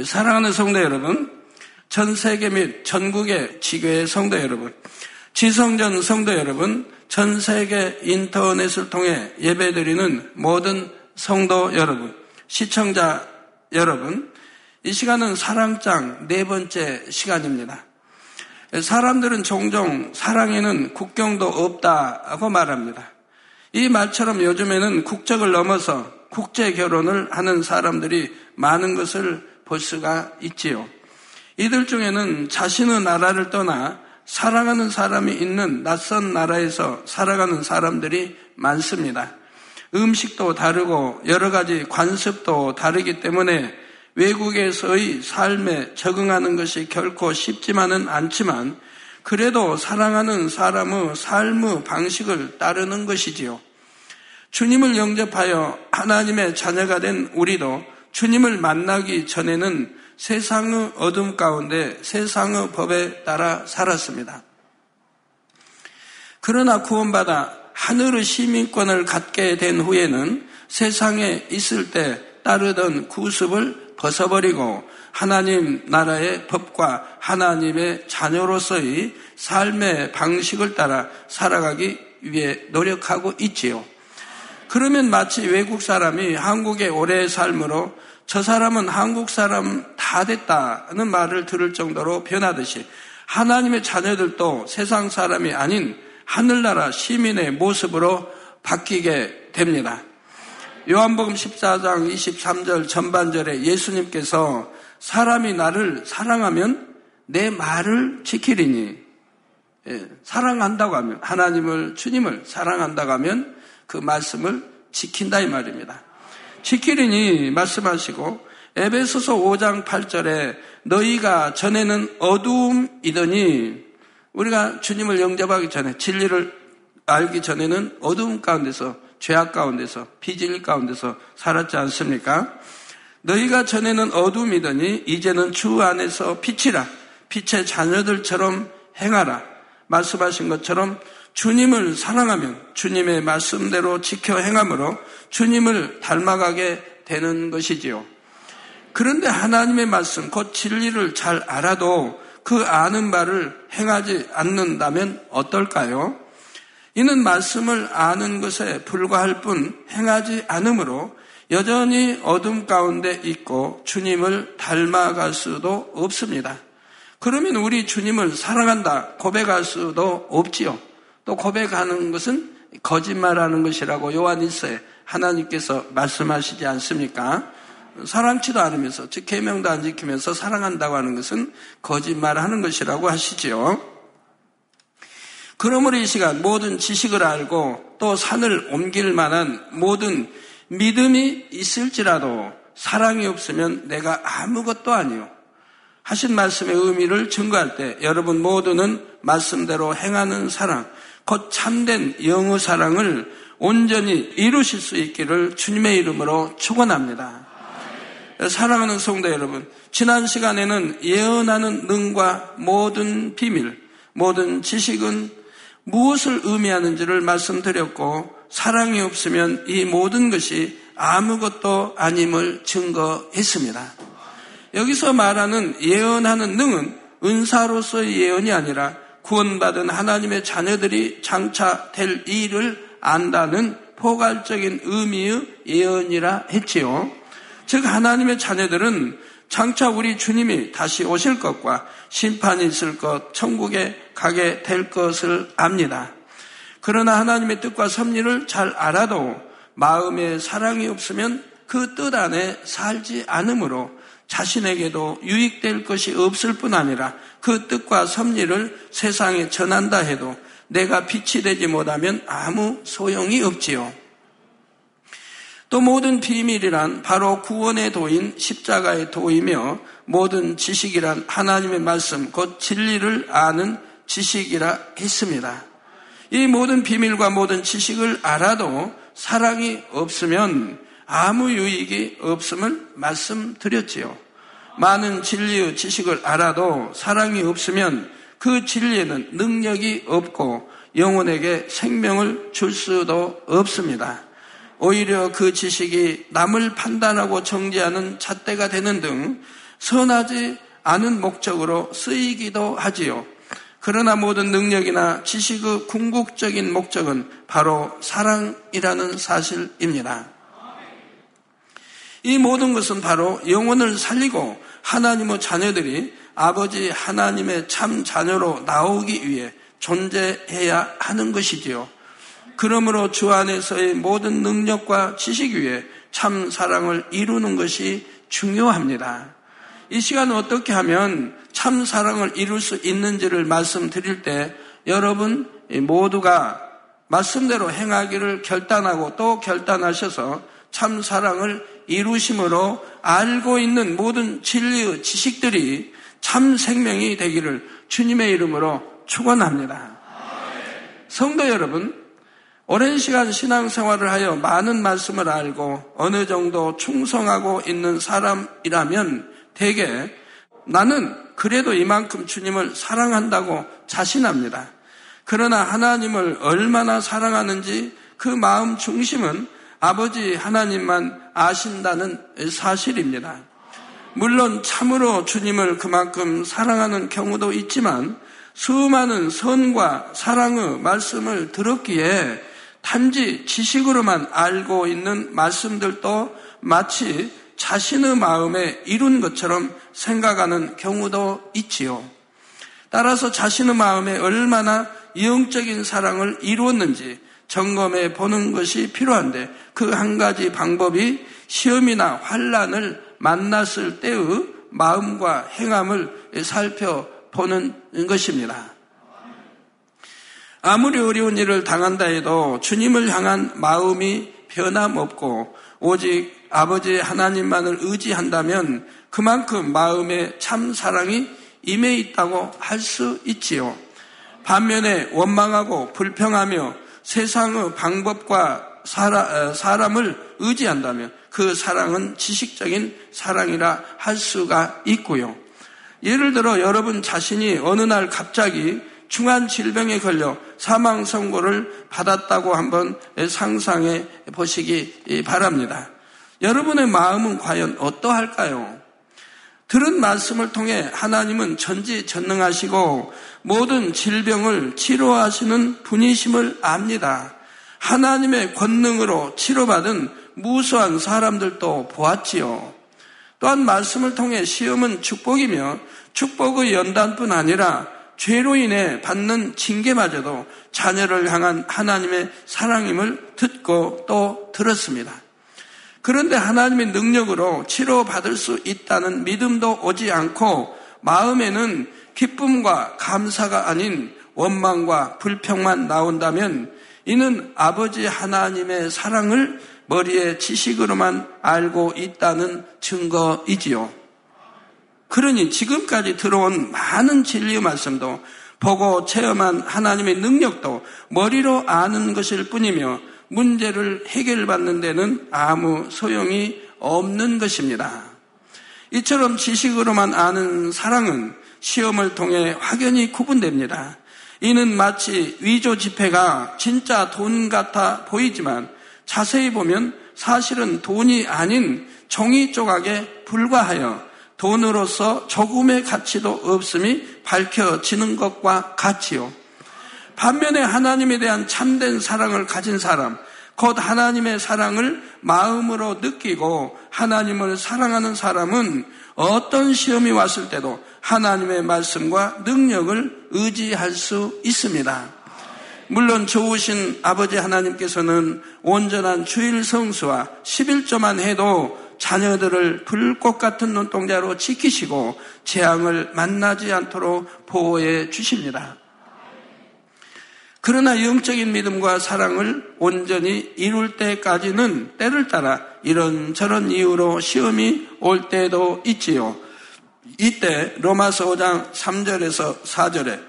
사랑하는 성도 여러분, 전 세계 및 전국의 지교의 성도 여러분, 지성전 성도 여러분, 전 세계 인터넷을 통해 예배드리는 모든 성도 여러분, 시청자 여러분, 이 시간은 사랑장 네 번째 시간입니다. 사람들은 종종 사랑에는 국경도 없다고 말합니다. 이 말처럼 요즘에는 국적을 넘어서 국제 결혼을 하는 사람들이 많은 것을 볼 수가 있지요. 이들 중에는 자신의 나라를 떠나 사랑하는 사람이 있는 낯선 나라에서 살아가는 사람들이 많습니다. 음식도 다르고 여러 가지 관습도 다르기 때문에 외국에서의 삶에 적응하는 것이 결코 쉽지만은 않지만 그래도 사랑하는 사람의 삶의 방식을 따르는 것이지요. 주님을 영접하여 하나님의 자녀가 된 우리도 주님을 만나기 전에는 세상의 어둠 가운데 세상의 법에 따라 살았습니다. 그러나 구원받아 하늘의 시민권을 갖게 된 후에는 세상에 있을 때 따르던 구습을 벗어버리고 하나님 나라의 법과 하나님의 자녀로서의 삶의 방식을 따라 살아가기 위해 노력하고 있지요. 그러면 마치 외국 사람이 한국에 오래 삶으로 저 사람은 한국 사람 다 됐다는 말을 들을 정도로 변하듯이 하나님의 자녀들도 세상 사람이 아닌 하늘나라 시민의 모습으로 바뀌게 됩니다. 요한복음 14장 23절 전반절에 예수님께서 사람이 나를 사랑하면 내 말을 지키리니 예, 사랑한다고 하면 하나님을 주님을 사랑한다고 하면 그 말씀을 지킨다 이 말입니다. 지키리니 말씀하시고 에베소서 5장 8절에 너희가 전에는 어두움이더니 우리가 주님을 영접하기 전에 진리를 알기 전에는 어두움 가운데서 죄악 가운데서 비질 가운데서 살았지 않습니까? 너희가 전에는 어둠이더니 이제는 주 안에서 빛이라 빛의 자녀들처럼 행하라 말씀하신 것처럼 주님을 사랑하면 주님의 말씀대로 지켜 행함으로 주님을 닮아가게 되는 것이지요. 그런데 하나님의 말씀, 곧 진리를 잘 알아도 그 아는 바를 행하지 않는다면 어떨까요? 이는 말씀을 아는 것에 불과할 뿐 행하지 않으므로 여전히 어둠 가운데 있고 주님을 닮아갈 수도 없습니다. 그러면 우리 주님을 사랑한다 고백할 수도 없지요. 또 고백하는 것은 거짓말하는 것이라고 요한일서에 하나님께서 말씀하시지 않습니까? 사랑치도 않으면서 즉 계명도 안 지키면서 사랑한다고 하는 것은 거짓말하는 것이라고 하시지요. 그러므로 이 시간 모든 지식을 알고 또 산을 옮길 만한 모든 믿음이 있을지라도 사랑이 없으면 내가 아무것도 아니요. 하신 말씀의 의미를 증거할 때 여러분 모두는 말씀대로 행하는 사랑, 곧 참된 영의 사랑을 온전히 이루실 수 있기를 주님의 이름으로 축원합니다. 사랑하는 성도 여러분, 지난 시간에는 예언하는 능과 모든 비밀, 모든 지식은 무엇을 의미하는지를 말씀드렸고 사랑이 없으면 이 모든 것이 아무것도 아님을 증거했습니다. 여기서 말하는 예언하는 능은 은사로서의 예언이 아니라 구원받은 하나님의 자녀들이 장차 될 일을 안다는 포괄적인 의미의 예언이라 했지요. 즉 하나님의 자녀들은 장차 우리 주님이 다시 오실 것과 심판이 있을 것, 천국에 가게 될 것을 압니다. 그러나 하나님의 뜻과 섭리를 잘 알아도 마음에 사랑이 없으면 그 뜻 안에 살지 않으므로 자신에게도 유익될 것이 없을 뿐 아니라 그 뜻과 섭리를 세상에 전한다 해도 내가 빛이 되지 못하면 아무 소용이 없지요. 또 모든 비밀이란 바로 구원의 도인 십자가의 도이며 모든 지식이란 하나님의 말씀 곧 진리를 아는 지식이라 했습니다. 이 모든 비밀과 모든 지식을 알아도 사랑이 없으면 아무 유익이 없음을 말씀드렸지요. 많은 진리의 지식을 알아도 사랑이 없으면 그 진리에는 능력이 없고 영혼에게 생명을 줄 수도 없습니다. 오히려 그 지식이 남을 판단하고 정지하는 잣대가 되는 등 선하지 않은 목적으로 쓰이기도 하지요. 그러나 모든 능력이나 지식의 궁극적인 목적은 바로 사랑이라는 사실입니다. 이 모든 것은 바로 영혼을 살리고 하나님의 자녀들이 아버지 하나님의 참 자녀로 나오기 위해 존재해야 하는 것이지요. 그러므로 주 안에서의 모든 능력과 지식 위에 참 사랑을 이루는 것이 중요합니다. 이 시간 어떻게 하면 참 사랑을 이룰 수 있는지를 말씀드릴 때 여러분 모두가 말씀대로 행하기를 결단하고 또 결단하셔서 참 사랑을 이루심으로 알고 있는 모든 진리의 지식들이 참 생명이 되기를 주님의 이름으로 축원합니다. 성도 여러분, 오랜 시간 신앙생활을 하여 많은 말씀을 알고 어느 정도 충성하고 있는 사람이라면 대개 나는 그래도 이만큼 주님을 사랑한다고 자신합니다. 그러나 하나님을 얼마나 사랑하는지 그 마음 중심은 아버지 하나님만 아신다는 사실입니다. 물론 참으로 주님을 그만큼 사랑하는 경우도 있지만 수많은 선과 사랑의 말씀을 들었기에 단지 지식으로만 알고 있는 말씀들도 마치 자신의 마음에 이룬 것처럼 생각하는 경우도 있지요. 따라서 자신의 마음에 얼마나 영적인 사랑을 이루었는지 점검해 보는 것이 필요한데 그 한 가지 방법이 시험이나 환란을 만났을 때의 마음과 행함을 살펴보는 것입니다. 아무리 어려운 일을 당한다 해도 주님을 향한 마음이 변함없고 오직 아버지 하나님만을 의지한다면 그만큼 마음에 참 사랑이 임해 있다고 할 수 있지요. 반면에 원망하고 불평하며 세상의 방법과 사람, 사람 을 의지한다면 그 사랑은 지식적인 사랑이라 할 수가 있고요. 예를 들어 여러분 자신이 어느 날 갑자기 중한 질병에 걸려 사망 선고를 받았다고 한번 상상해 보시기 바랍니다. 여러분의 마음은 과연 어떠할까요? 들은 말씀을 통해 하나님은 전지 전능하시고 모든 질병을 치료하시는 분이심을 압니다. 하나님의 권능으로 치료받은 무수한 사람들도 보았지요. 또한 말씀을 통해 시험은 축복이며 축복의 연단뿐 아니라 죄로 인해 받는 징계마저도 자녀를 향한 하나님의 사랑임을 듣고 또 들었습니다. 그런데 하나님의 능력으로 치료받을 수 있다는 믿음도 오지 않고 마음에는 기쁨과 감사가 아닌 원망과 불평만 나온다면 이는 아버지 하나님의 사랑을 머리에 지식으로만 알고 있다는 증거이지요. 그러니 지금까지 들어온 많은 진리의 말씀도 보고 체험한 하나님의 능력도 머리로 아는 것일 뿐이며 문제를 해결받는 데는 아무 소용이 없는 것입니다. 이처럼 지식으로만 아는 사랑은 시험을 통해 확연히 구분됩니다. 이는 마치 위조 지폐가 진짜 돈 같아 보이지만 자세히 보면 사실은 돈이 아닌 종이 조각에 불과하여 돈으로서 조금의 가치도 없음이 밝혀지는 것과 같지요. 반면에 하나님에 대한 참된 사랑을 가진 사람, 곧 하나님의 사랑을 마음으로 느끼고 하나님을 사랑하는 사람은 어떤 시험이 왔을 때도 하나님의 말씀과 능력을 의지할 수 있습니다. 물론 좋으신 아버지 하나님께서는 온전한 주일 성수와 11조만 해도 자녀들을 불꽃 같은 눈동자로 지키시고 재앙을 만나지 않도록 보호해 주십니다. 그러나 영적인 믿음과 사랑을 온전히 이룰 때까지는 때를 따라 이런저런 이유로 시험이 올 때도 있지요. 이때 로마서 5장 3절에서 4절에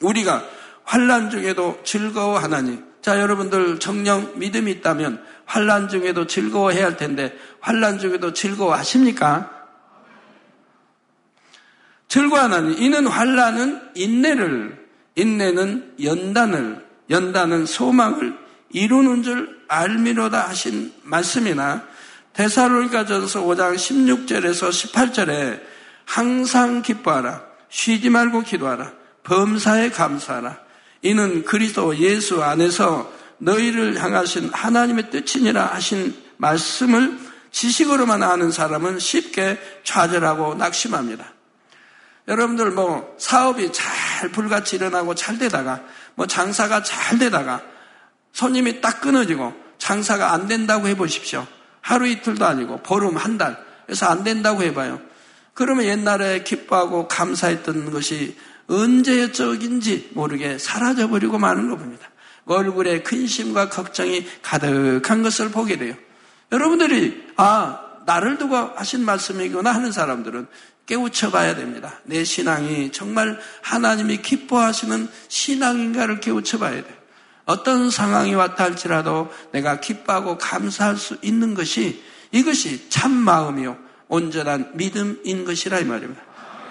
우리가 환란 중에도 즐거워하나니 자 여러분들 정령 믿음이 있다면 환란 중에도 즐거워해야 할 텐데 환란 중에도 즐거워하십니까? 즐거워하나니 이는 환란은 인내를 인내는 연단을, 연단은 소망을 이루는 줄 알미로다 하신 말씀이나 대사로니가 전서 5장 16절에서 18절에 항상 기뻐하라. 쉬지 말고 기도하라. 범사에 감사하라. 이는 그리스도 예수 안에서 너희를 향하신 하나님의 뜻이니라 하신 말씀을 지식으로만 아는 사람은 쉽게 좌절하고 낙심합니다. 여러분들 뭐 사업이 잘 불같이 일어나고 잘 되다가 뭐 장사가 잘 되다가 손님이 딱 끊어지고 장사가 안 된다고 해보십시오. 하루 이틀도 아니고 보름 한 달. 그래서 안 된다고 해봐요. 그러면 옛날에 기뻐하고 감사했던 것이 언제적인지 모르게 사라져버리고 마는 거 봅니다. 얼굴에 근심과 걱정이 가득한 것을 보게 돼요. 여러분들이, 아, 나를 두고 하신 말씀이구나 하는 사람들은 깨우쳐 봐야 됩니다. 내 신앙이 정말 하나님이 기뻐하시는 신앙인가를 깨우쳐 봐야 돼요. 어떤 상황이 왔다 할지라도 내가 기뻐하고 감사할 수 있는 것이 이것이 참 마음이요. 온전한 믿음인 것이라 이 말입니다.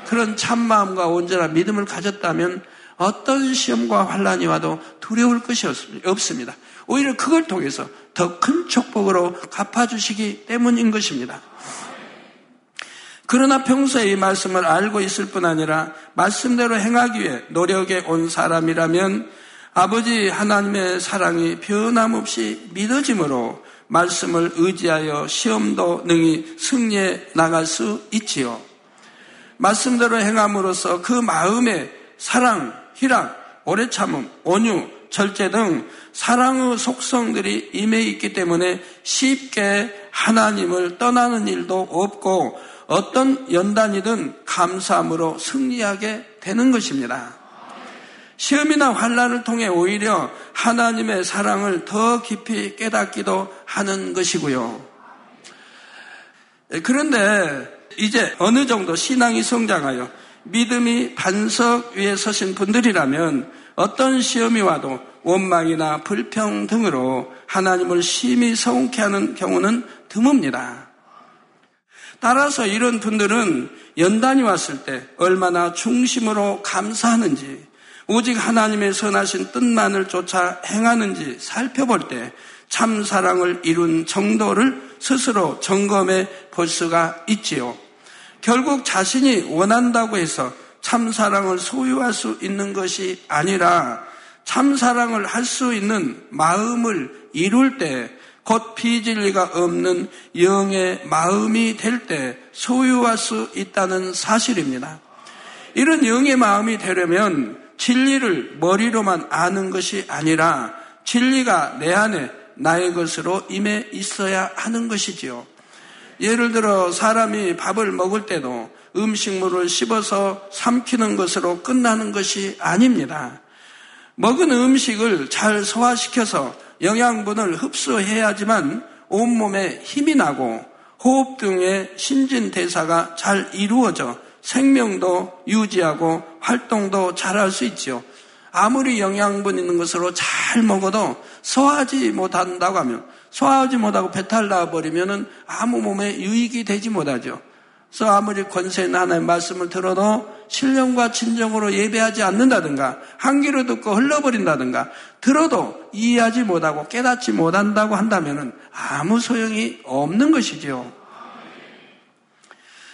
그런 참 마음과 온전한 믿음을 가졌다면 어떤 시험과 환란이 와도 두려울 것이 없습니다. 오히려 그걸 통해서 더 큰 축복으로 갚아주시기 때문인 것입니다. 그러나 평소에 이 말씀을 알고 있을 뿐 아니라 말씀대로 행하기 위해 노력에 온 사람이라면 아버지 하나님의 사랑이 변함없이 믿어짐으로 말씀을 의지하여 시험도 능히 승리해 나갈 수 있지요. 말씀대로 행함으로써 그 마음에 사랑, 희락, 오래 참음, 온유, 절제 등 사랑의 속성들이 임해 있기 때문에 쉽게 하나님을 떠나는 일도 없고 어떤 연단이든 감사함으로 승리하게 되는 것입니다. 시험이나 환란을 통해 오히려 하나님의 사랑을 더 깊이 깨닫기도 하는 것이고요. 그런데 이제 어느 정도 신앙이 성장하여 믿음이 반석 위에 서신 분들이라면 어떤 시험이 와도 원망이나 불평 등으로 하나님을 심히 서운케 하는 경우는 드뭅니다. 따라서 이런 분들은 연단이 왔을 때 얼마나 중심으로 감사하는지 오직 하나님의 선하신 뜻만을 쫓아 행하는지 살펴볼 때 참 사랑을 이룬 정도를 스스로 점검해 볼 수가 있지요. 결국 자신이 원한다고 해서 참 사랑을 소유할 수 있는 것이 아니라 참 사랑을 할 수 있는 마음을 이룰 때 곧 비진리가 없는 영의 마음이 될 때 소유할 수 있다는 사실입니다. 이런 영의 마음이 되려면 진리를 머리로만 아는 것이 아니라 진리가 내 안에 나의 것으로 임해 있어야 하는 것이지요. 예를 들어 사람이 밥을 먹을 때도 음식물을 씹어서 삼키는 것으로 끝나는 것이 아닙니다. 먹은 음식을 잘 소화시켜서 영양분을 흡수해야지만 온몸에 힘이 나고 호흡 등의 신진대사가 잘 이루어져 생명도 유지하고 활동도 잘 할 수 있지요. 아무리 영양분 있는 것으로 잘 먹어도 소화하지 못한다고 하면 소화하지 못하고 배탈 나버리면 아무 몸에 유익이 되지 못하죠. 그래서 아무리 권세 있는 하나의 말씀을 들어도 신령과 진정으로 예배하지 않는다든가 한 귀로 듣고 흘러버린다든가 들어도 이해하지 못하고 깨닫지 못한다고 한다면 아무 소용이 없는 것이지요.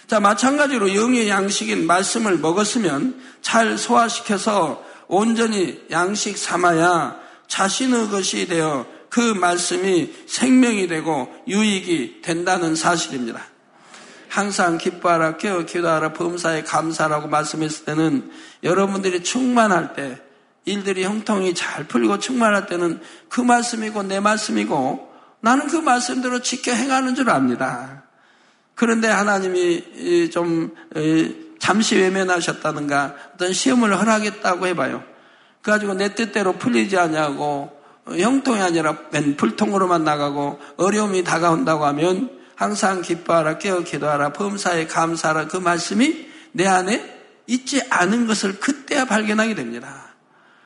자, 마찬가지로 영의 양식인 말씀을 먹었으면 잘 소화시켜서 온전히 양식 삼아야 자신의 것이 되어 그 말씀이 생명이 되고 유익이 된다는 사실입니다. 항상 기뻐하라, 깨어 기도하라, 범사에 감사라고 말씀했을 때는 여러분들이 충만할 때, 일들이 형통이 잘 풀리고 충만할 때는 그 말씀이고 내 말씀이고 나는 그 말씀대로 지켜 행하는 줄 압니다. 그런데 하나님이 좀 잠시 외면하셨다든가 어떤 시험을 허락했다고 해봐요. 그래가지고 내 뜻대로 풀리지 않냐고 형통이 아니라 맨 불통으로만 나가고 어려움이 다가온다고 하면 항상 기뻐하라 깨어 기도하라 범사에 감사하라 그 말씀이 내 안에 있지 않은 것을 그때야 발견하게 됩니다.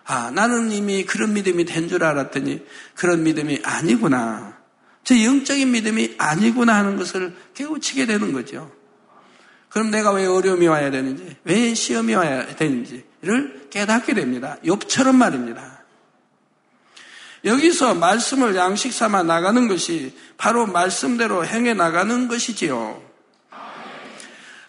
아 나는 이미 그런 믿음이 된 줄 알았더니 그런 믿음이 아니구나. 저 영적인 믿음이 아니구나 하는 것을 깨우치게 되는 거죠. 그럼 내가 왜 어려움이 와야 되는지, 왜 시험이 와야 되는지를 깨닫게 됩니다. 욥처럼 말입니다. 여기서 말씀을 양식 삼아 나가는 것이 바로 말씀대로 행해 나가는 것이지요.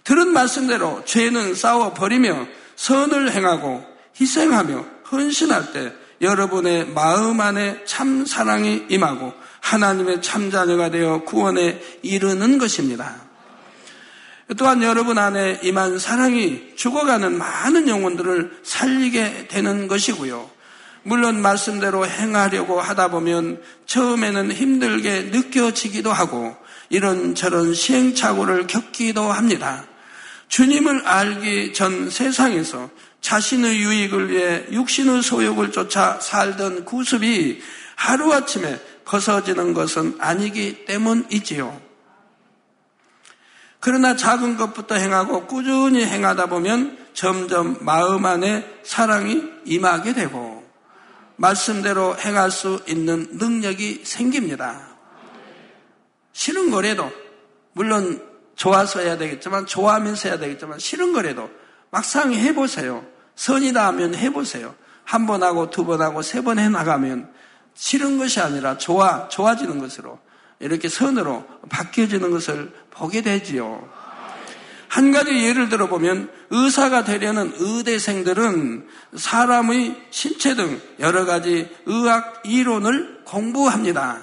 들은 말씀대로 죄는 싸워 버리며 선을 행하고 희생하며 헌신할 때 여러분의 마음 안에 참 사랑이 임하고 하나님의 참 자녀가 되어 구원에 이르는 것입니다. 또한 여러분 안에 임한 사랑이 죽어가는 많은 영혼들을 살리게 되는 것이고요. 물론 말씀대로 행하려고 하다 보면 처음에는 힘들게 느껴지기도 하고 이런저런 시행착오를 겪기도 합니다. 주님을 알기 전 세상에서 자신의 유익을 위해 육신의 소욕을 쫓아 살던 구습이 하루아침에 벗어지는 것은 아니기 때문이지요. 그러나 작은 것부터 행하고 꾸준히 행하다 보면 점점 마음 안에 사랑이 임하게 되고 말씀대로 행할 수 있는 능력이 생깁니다. 싫은 거래도 물론 좋아서 해야 되겠지만 좋아하면서 해야 되겠지만 싫은 거래도 막상 해보세요. 선이다 하면 해보세요. 한 번 하고 두 번 하고 세 번 해나가면 싫은 것이 아니라 좋아, 좋아지는 것으로 이렇게 선으로 바뀌어지는 것을 보게 되지요. 한 가지 예를 들어보면 의사가 되려는 의대생들은 사람의 신체 등 여러 가지 의학 이론을 공부합니다.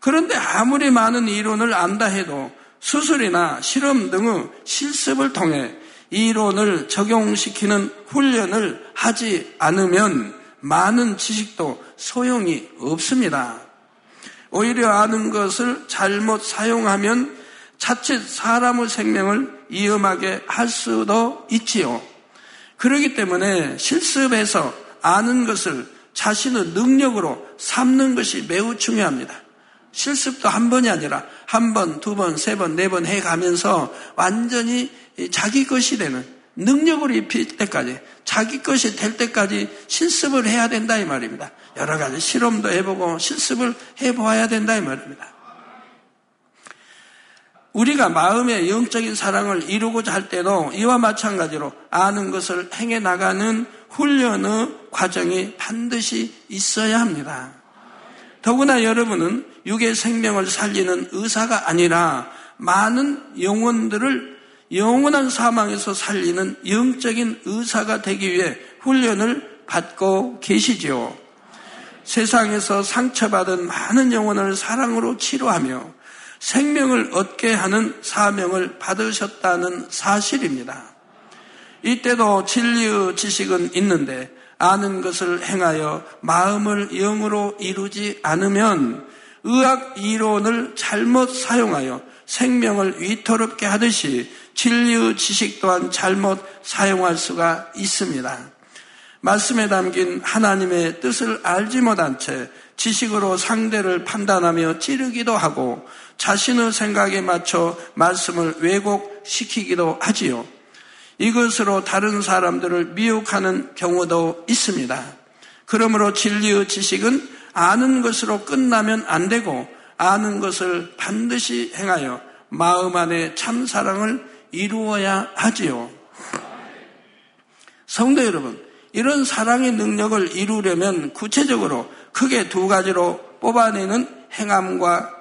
그런데 아무리 많은 이론을 안다 해도 수술이나 실험 등의 실습을 통해 이론을 적용시키는 훈련을 하지 않으면 많은 지식도 소용이 없습니다. 오히려 아는 것을 잘못 사용하면 자칫 사람의 생명을 위험하게 할 수도 있지요. 그렇기 때문에 실습에서 아는 것을 자신의 능력으로 삼는 것이 매우 중요합니다. 실습도 한 번이 아니라 한 번, 두 번, 세 번, 네 번 해 가면서 완전히 자기 것이 되는 능력으로 입힐 때까지 자기 것이 될 때까지 실습을 해야 된다 이 말입니다. 여러 가지 실험도 해보고 실습을 해보아야 된다 이 말입니다. 우리가 마음의 영적인 사랑을 이루고자 할 때도 이와 마찬가지로 아는 것을 행해 나가는 훈련의 과정이 반드시 있어야 합니다. 더구나 여러분은 육의 생명을 살리는 의사가 아니라 많은 영혼들을 영원한 사망에서 살리는 영적인 의사가 되기 위해 훈련을 받고 계시지요. 세상에서 상처받은 많은 영혼을 사랑으로 치료하며 생명을 얻게 하는 사명을 받으셨다는 사실입니다. 이때도 진리의 지식은 있는데 아는 것을 행하여 마음을 영으로 이루지 않으면 의학 이론을 잘못 사용하여 생명을 위태롭게 하듯이 진리의 지식 또한 잘못 사용할 수가 있습니다. 말씀에 담긴 하나님의 뜻을 알지 못한 채 지식으로 상대를 판단하며 찌르기도 하고 자신의 생각에 맞춰 말씀을 왜곡시키기도 하지요. 이것으로 다른 사람들을 미혹하는 경우도 있습니다. 그러므로 진리의 지식은 아는 것으로 끝나면 안 되고 아는 것을 반드시 행하여 마음 안에 참 사랑을 이루어야 하지요. 성도 여러분, 이런 사랑의 능력을 이루려면 구체적으로 크게 두 가지로 뽑아내는 행함과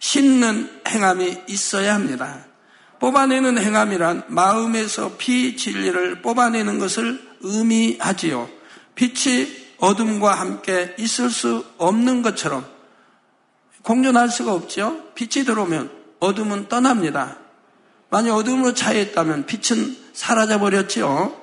심는 행함이 있어야 합니다. 뽑아내는 행함이란 마음에서 피 진리를 뽑아내는 것을 의미하지요. 빛이 어둠과 함께 있을 수 없는 것처럼 공존할 수가 없죠. 빛이 들어오면 어둠은 떠납니다. 만약 어둠으로 차여 있다면 빛은 사라져 버렸지요.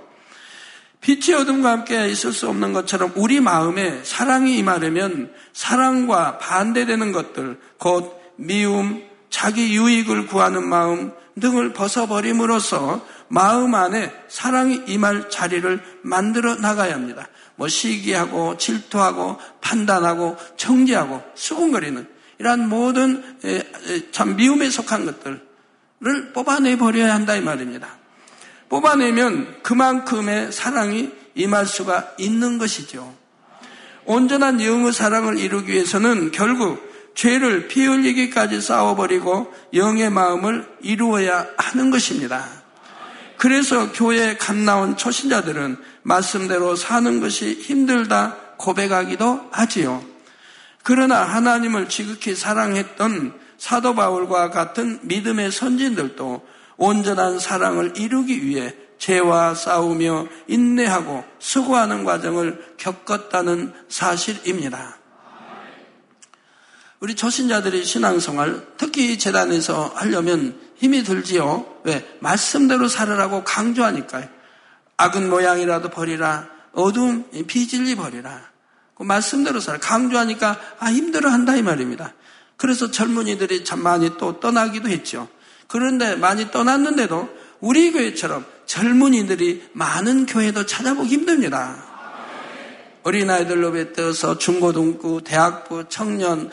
빛이 어둠과 함께 있을 수 없는 것처럼 우리 마음에 사랑이 임하려면 사랑과 반대되는 것들, 곧 미움, 자기 유익을 구하는 마음 등을 벗어버림으로써 마음 안에 사랑이 임할 자리를 만들어 나가야 합니다. 뭐 시기하고 질투하고 판단하고 정죄하고 수군거리는 이러한 모든 참 미움에 속한 것들을 뽑아내 버려야 한다 이 말입니다. 뽑아내면 그만큼의 사랑이 임할 수가 있는 것이죠. 온전한 영의 사랑을 이루기 위해서는 결국 죄를 피 흘리기까지 싸워버리고 영의 마음을 이루어야 하는 것입니다. 그래서 교회에 갓 나온 초신자들은 말씀대로 사는 것이 힘들다 고백하기도 하지요. 그러나 하나님을 지극히 사랑했던 사도 바울과 같은 믿음의 선진들도 온전한 사랑을 이루기 위해 죄와 싸우며 인내하고 수고하는 과정을 겪었다는 사실입니다. 우리 초신자들이 신앙생활, 특히 재단에서 하려면 힘이 들지요. 왜? 말씀대로 살으라고 강조하니까요. 악은 모양이라도 버리라. 어두움, 비질리 버리라. 그 말씀대로 살아. 강조하니까, 아, 힘들어 한다, 이 말입니다. 그래서 젊은이들이 참 많이 또 떠나기도 했죠. 그런데 많이 떠났는데도 우리 교회처럼 젊은이들이 많은 교회도 찾아보기 힘듭니다. 어린아이들로 뱉어서 중고등부, 대학부, 청년,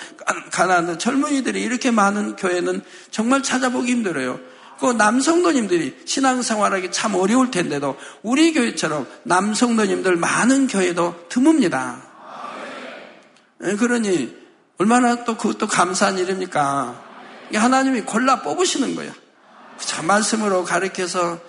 가난한 젊은이들이 이렇게 많은 교회는 정말 찾아보기 힘들어요. 그 남성도님들이 신앙생활하기 참 어려울 텐데도 우리 교회처럼 남성도님들 많은 교회도 드뭅니다. 예, 그러니 얼마나 또 그것도 감사한 일입니까? 하나님이 골라 뽑으시는 거예요. 참 말씀으로 가르쳐서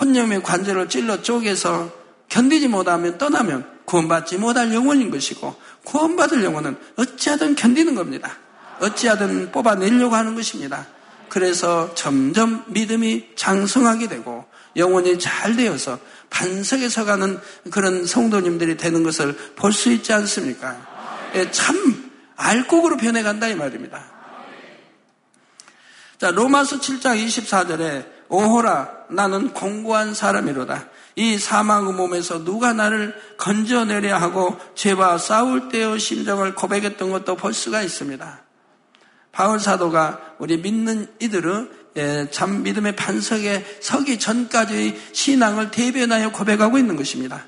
혼념의 관절을 찔러 쪼개서 견디지 못하면 떠나면 구원받지 못할 영혼인 것이고 구원받을 영혼은 어찌하든 견디는 겁니다. 어찌하든 뽑아내려고 하는 것입니다. 그래서 점점 믿음이 장성하게 되고 영혼이 잘 되어서 반석에 서가는 그런 성도님들이 되는 것을 볼 수 있지 않습니까? 예, 참 알곡으로 변해간다 이 말입니다. 자, 로마서 7장 24절에 오호라 나는 공고한 사람이로다. 이 사망의 몸에서 누가 나를 건져내려 하고 죄와 싸울 때의 심정을 고백했던 것도 볼 수가 있습니다. 바울 사도가 우리 믿는 이들은 예, 참 믿음의 반석에 서기 전까지의 신앙을 대변하여 고백하고 있는 것입니다.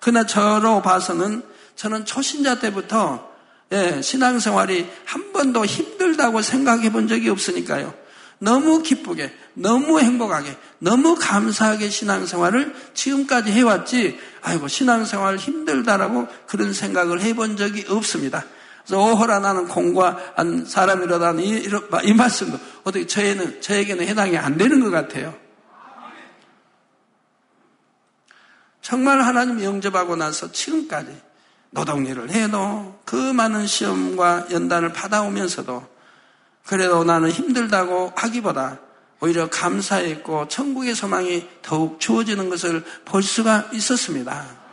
그러나 저로 봐서는 저는 초신자 때부터 예, 신앙생활이 한 번도 힘들다고 생각해 본 적이 없으니까요. 너무 기쁘게, 너무 행복하게, 너무 감사하게 신앙생활을 지금까지 해왔지, 아이고, 신앙생활 힘들다라고 그런 생각을 해본 적이 없습니다. 그래서 오호라 나는 공과한 사람이라다는 이, 이 말씀도 어떻게 저에는, 저에게는 해당이 안 되는 것 같아요. 정말 하나님 영접하고 나서 지금까지 노동일을 해도 그 많은 시험과 연단을 받아오면서도 그래도 나는 힘들다고 하기보다 오히려 감사했고 천국의 소망이 더욱 주어지는 것을 볼 수가 있었습니다.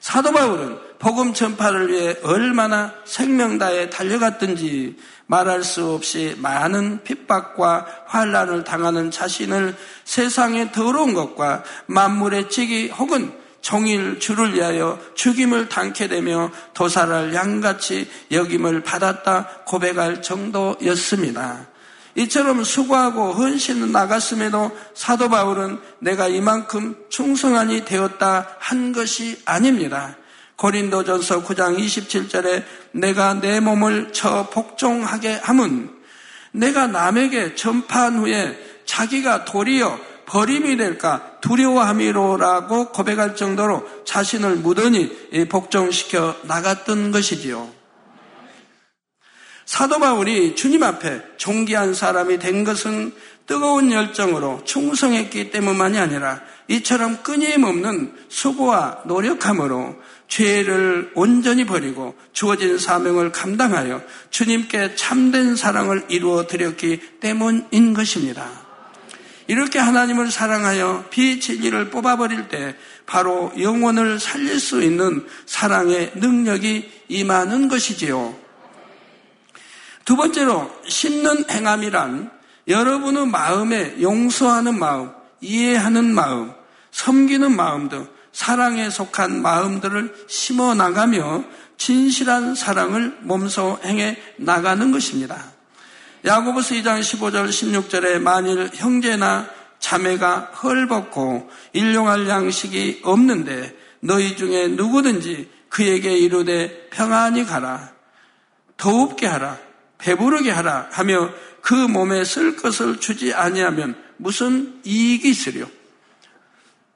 사도 바울은 복음 전파를 위해 얼마나 생명다에 달려갔든지 말할 수 없이 많은 핍박과 환란을 당하는 자신을 세상의 더러운 것과 만물의 찌기 혹은 종일 주를 위하여 죽임을 당케 되며 도살할 양같이 여김을 받았다 고백할 정도였습니다. 이처럼 수고하고 헌신을 나갔음에도 사도 바울은 내가 이만큼 충성한이 되었다 한 것이 아닙니다. 고린도전서 9장 27절에 내가 내 몸을 저 복종하게 함은 내가 남에게 전파한 후에 자기가 도리어 버림이 될까 두려워함이로라고 고백할 정도로 자신을 무던히 복종시켜 나갔던 것이지요. 사도 바울이 주님 앞에 존귀한 사람이 된 것은 뜨거운 열정으로 충성했기 때문만이 아니라 이처럼 끊임없는 수고와 노력함으로 죄를 온전히 버리고 주어진 사명을 감당하여 주님께 참된 사랑을 이루어 드렸기 때문인 것입니다. 이렇게 하나님을 사랑하여 비진리를 뽑아버릴 때 바로 영혼을 살릴 수 있는 사랑의 능력이 임하는 것이지요. 두 번째로 심는 행함이란 여러분의 마음에 용서하는 마음, 이해하는 마음, 섬기는 마음 등 사랑에 속한 마음들을 심어 나가며 진실한 사랑을 몸소 행해 나가는 것입니다. 야고보서 2장 15절 16절에 만일 형제나 자매가 헐벗고 일용할 양식이 없는데 너희 중에 누구든지 그에게 이르되 평안히 가라 더웁게 하라 배부르게 하라 하며 그 몸에 쓸 것을 주지 아니하면 무슨 이익이 있으려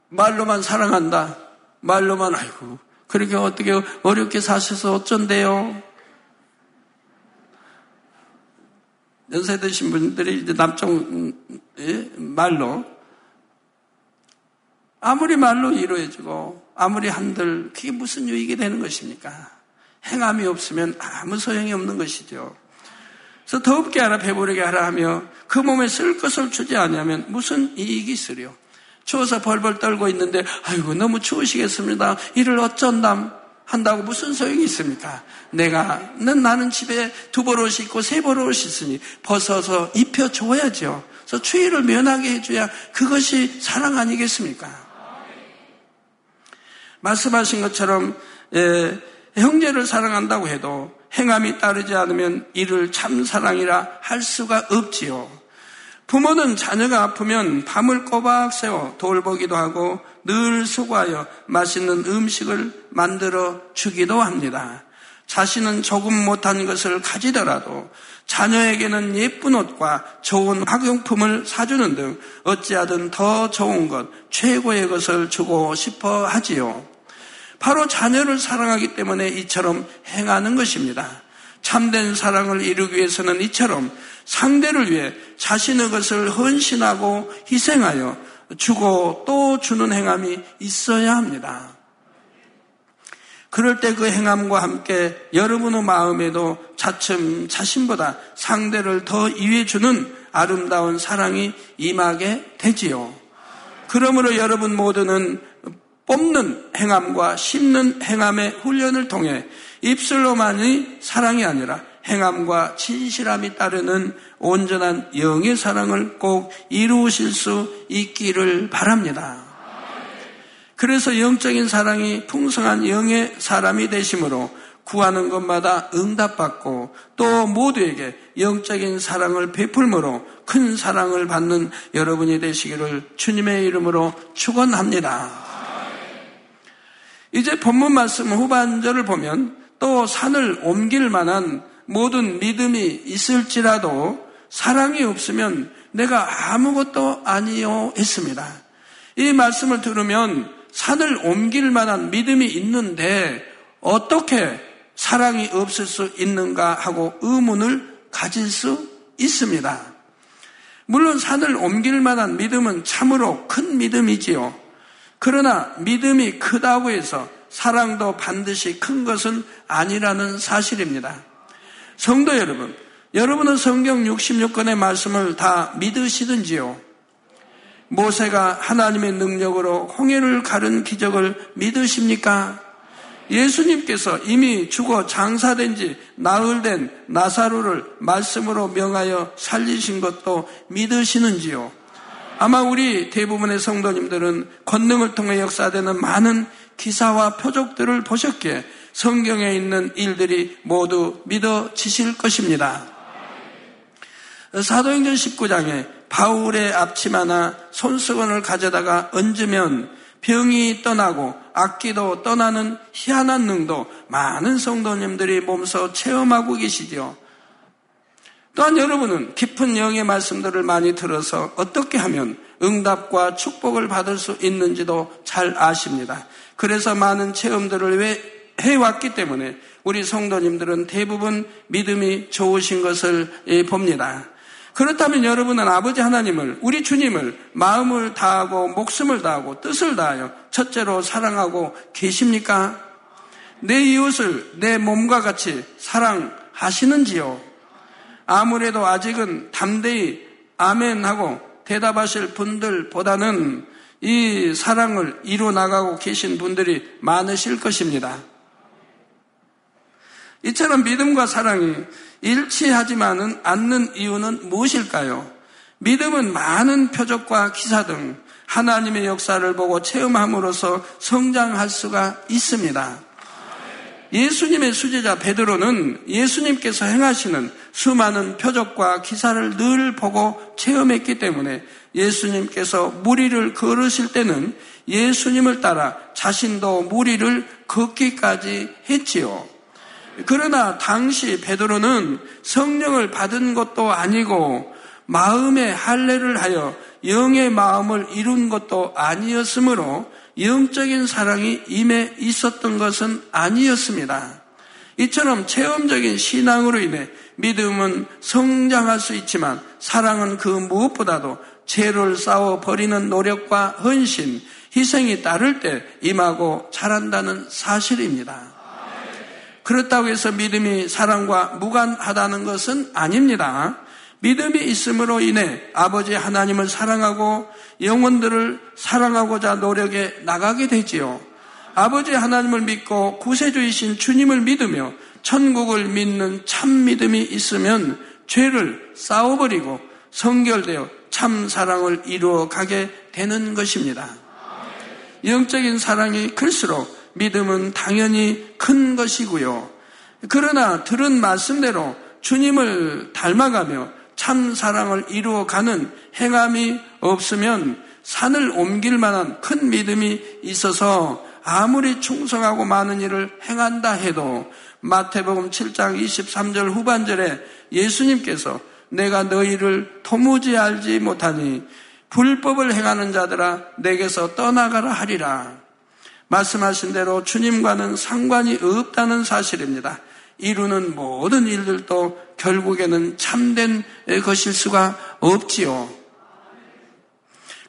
말로만 사랑한다 말로만 아이고 그렇게 어떻게 어렵게 사셔서 어쩐대요 연세 드신 분들이 이제 남쪽 예? 말로 아무리 말로 이루어지고 아무리 한들 그게 무슨 유익이 되는 것입니까? 행함이 없으면 아무 소용이 없는 것이죠. 그래서 더럽게 하라 배부르게 하라 하며 그 몸에 쓸 것을 주지 않으면 무슨 이익이 있으려. 추워서 벌벌 떨고 있는데 아이고 너무 추우시겠습니다. 이를 어쩐담 한다고 무슨 소용이 있습니까? 내가는 나는 집에 두 벌 옷이 있고 세 벌 옷이 있으니 벗어서 입혀 줘야죠. 그래서 추위를 면하게 해줘야 그것이 사랑 아니겠습니까? 말씀하신 것처럼 예, 형제를 사랑한다고 해도 행함이 따르지 않으면 이를 참 사랑이라 할 수가 없지요. 부모는 자녀가 아프면 밤을 꼬박 새워 돌보기도 하고 늘 수고하여 맛있는 음식을 만들어 주기도 합니다. 자신은 조금 못한 것을 가지더라도 자녀에게는 예쁜 옷과 좋은 학용품을 사주는 등 어찌하든 더 좋은 것, 최고의 것을 주고 싶어 하지요. 바로 자녀를 사랑하기 때문에 이처럼 행하는 것입니다. 참된 사랑을 이루기 위해서는 이처럼 상대를 위해 자신의 것을 헌신하고 희생하여 주고 또 주는 행함이 있어야 합니다. 그럴 때 그 행함과 함께 여러분의 마음에도 차츰 자신보다 상대를 더 이해주는 아름다운 사랑이 임하게 되지요. 그러므로 여러분 모두는 뽑는 행함과 심는 행함의 훈련을 통해 입술로만이 사랑이 아니라 행함과 진실함이 따르는 온전한 영의 사랑을 꼭 이루실 수 있기를 바랍니다. 그래서 영적인 사랑이 풍성한 영의 사람이 되심으로 구하는 것마다 응답받고 또 모두에게 영적인 사랑을 베풀므로 큰 사랑을 받는 여러분이 되시기를 주님의 이름으로 축원합니다. 이제 본문 말씀 후반절을 보면 또 산을 옮길 만한 모든 믿음이 있을지라도 사랑이 없으면 내가 아무것도 아니요 했습니다. 이 말씀을 들으면 산을 옮길 만한 믿음이 있는데 어떻게 사랑이 없을 수 있는가 하고 의문을 가질 수 있습니다. 물론 산을 옮길 만한 믿음은 참으로 큰 믿음이지요. 그러나 믿음이 크다고 해서 사랑도 반드시 큰 것은 아니라는 사실입니다. 성도 여러분, 여러분은 성경 66권의 말씀을 다 믿으시든지요. 모세가 하나님의 능력으로 홍해를 가른 기적을 믿으십니까? 예수님께서 이미 죽어 장사된 지 나흘 된 나사로를 말씀으로 명하여 살리신 것도 믿으시는지요? 아마 우리 대부분의 성도님들은 권능을 통해 역사되는 많은 기사와 표적들을 보셨기에 성경에 있는 일들이 모두 믿어지실 것입니다. 사도행전 19장에 바울의 앞치마나 손수건을 가져다가 얹으면 병이 떠나고 악기도 떠나는 희한한 능도 많은 성도님들이 몸소 체험하고 계시지요. 또한 여러분은 깊은 영의 말씀들을 많이 들어서 어떻게 하면 응답과 축복을 받을 수 있는지도 잘 아십니다. 그래서 많은 체험들을 왜 해왔기 때문에 우리 성도님들은 대부분 믿음이 좋으신 것을 예, 봅니다. 그렇다면 여러분은 아버지 하나님을, 우리 주님을 마음을 다하고 목숨을 다하고 뜻을 다하여 첫째로 사랑하고 계십니까? 내 이웃을 내 몸과 같이 사랑하시는지요? 아무래도 아직은 담대히 아멘하고 대답하실 분들보다는 이 사랑을 이뤄 나가고 계신 분들이 많으실 것입니다. 이처럼 믿음과 사랑이 일치하지만은 않는 이유는 무엇일까요? 믿음은 많은 표적과 기사 등 하나님의 역사를 보고 체험함으로써 성장할 수가 있습니다. 예수님의 수제자 베드로는 예수님께서 행하시는 수많은 표적과 기사를 늘 보고 체험했기 때문에 예수님께서 무리를 걸으실 때는 예수님을 따라 자신도 무리를 걷기까지 했지요. 그러나 당시 베드로는 성령을 받은 것도 아니고 마음의 할례를 하여 영의 마음을 이룬 것도 아니었으므로 영적인 사랑이 임해 있었던 것은 아니었습니다. 이처럼 체험적인 신앙으로 인해 믿음은 성장할 수 있지만 사랑은 그 무엇보다도 죄를 싸워 버리는 노력과 헌신, 희생이 따를 때 임하고 자란다는 사실입니다. 그렇다고 해서 믿음이 사랑과 무관하다는 것은 아닙니다. 믿음이 있음으로 인해 아버지 하나님을 사랑하고 영혼들을 사랑하고자 노력에 나가게 되지요. 아버지 하나님을 믿고 구세주이신 주님을 믿으며 천국을 믿는 참 믿음이 있으면 죄를 싸워버리고 성결되어 참 사랑을 이루어 가게 되는 것입니다. 영적인 사랑이 클수록 믿음은 당연히 큰 것이고요. 그러나 들은 말씀대로 주님을 닮아가며 참 사랑을 이루어가는 행함이 없으면 산을 옮길 만한 큰 믿음이 있어서 아무리 충성하고 많은 일을 행한다 해도 마태복음 7장 23절 후반절에 예수님께서 내가 너희를 도무지 알지 못하니 불법을 행하는 자들아 내게서 떠나가라 하리라. 말씀하신 대로 주님과는 상관이 없다는 사실입니다. 이루는 모든 일들도 결국에는 참된 것일 수가 없지요.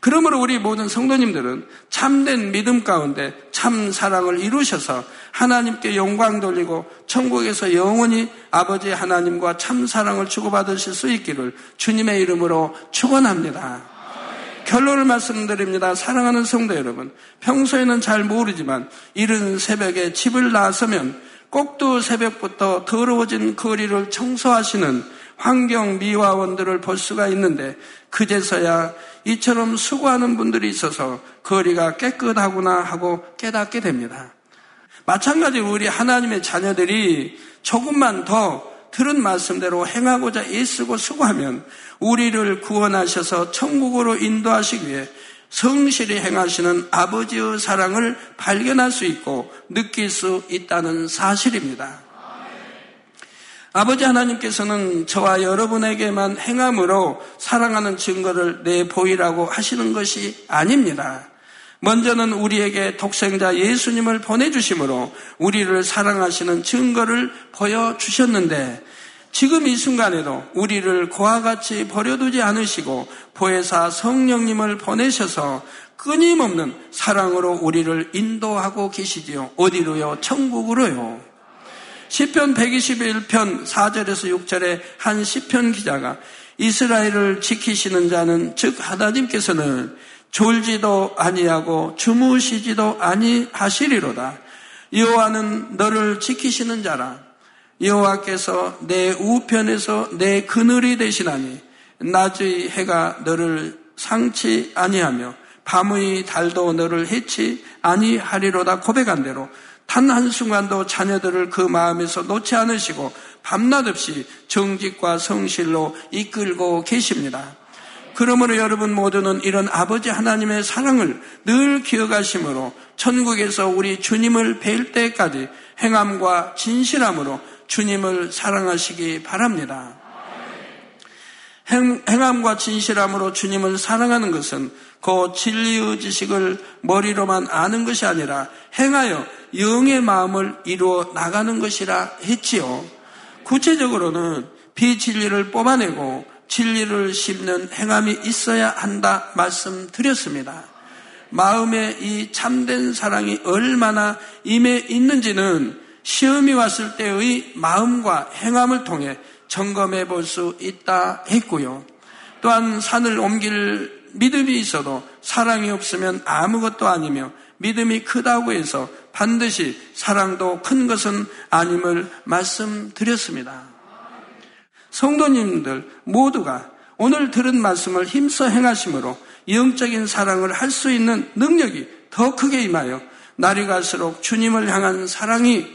그러므로 우리 모든 성도님들은 참된 믿음 가운데 참 사랑을 이루셔서 하나님께 영광 돌리고 천국에서 영원히 아버지 하나님과 참 사랑을 주고받으실 수 있기를 주님의 이름으로 축원합니다. 결론을 말씀드립니다. 사랑하는 성도 여러분, 평소에는 잘 모르지만 이른 새벽에 집을 나서면 꼭두 새벽부터 더러워진 거리를 청소하시는 환경 미화원들을 볼 수가 있는데 그제서야 이처럼 수고하는 분들이 있어서 거리가 깨끗하구나 하고 깨닫게 됩니다. 마찬가지로 우리 하나님의 자녀들이 조금만 더 들은 말씀대로 행하고자 애쓰고 수고하면 우리를 구원하셔서 천국으로 인도하시기 위해 성실히 행하시는 아버지의 사랑을 발견할 수 있고 느낄 수 있다는 사실입니다. 아버지 하나님께서는 저와 여러분에게만 행함으로 사랑하는 증거를 내보이라고 하시는 것이 아닙니다. 먼저는 우리에게 독생자 예수님을 보내주심으로 우리를 사랑하시는 증거를 보여주셨는데 지금 이 순간에도 우리를 그와 같이 버려두지 않으시고 보혜사 성령님을 보내셔서 끊임없는 사랑으로 우리를 인도하고 계시지요. 어디로요? 천국으로요. 시편 121편 4절에서 6절에 한 시편 기자가 이스라엘을 지키시는 자는 즉 하나님께서는 졸지도 아니하고 주무시지도 아니하시리로다. 여호와는 너를 지키시는 자라. 여호와께서 내 우편에서 내 그늘이 되시나니 낮의 해가 너를 상치 아니하며 밤의 달도 너를 해치 아니하리로다 고백한 대로 단 한순간도 자녀들을 그 마음에서 놓지 않으시고 밤낮 없이 정직과 성실로 이끌고 계십니다. 그러므로 여러분 모두는 이런 아버지 하나님의 사랑을 늘 기억하심으로 천국에서 우리 주님을 뵐 때까지 행함과 진실함으로 주님을 사랑하시기 바랍니다. 행, 함과 진실함으로 주님을 사랑하는 것은 그 진리의 지식을 머리로만 아는 것이 아니라 행하여 영의 마음을 이루어 나가는 것이라 했지요. 구체적으로는 비진리를 뽑아내고 진리를 심는 행함이 있어야 한다 말씀드렸습니다. 마음에 이 참된 사랑이 얼마나 임해 있는지는 시험이 왔을 때의 마음과 행함을 통해 점검해 볼 수 있다 했고요. 또한 산을 옮길 믿음이 있어도 사랑이 없으면 아무것도 아니며 믿음이 크다고 해서 반드시 사랑도 큰 것은 아님을 말씀드렸습니다. 성도님들 모두가 오늘 들은 말씀을 힘써 행하심으로 영적인 사랑을 할 수 있는 능력이 더 크게 임하여 날이 갈수록 주님을 향한 사랑이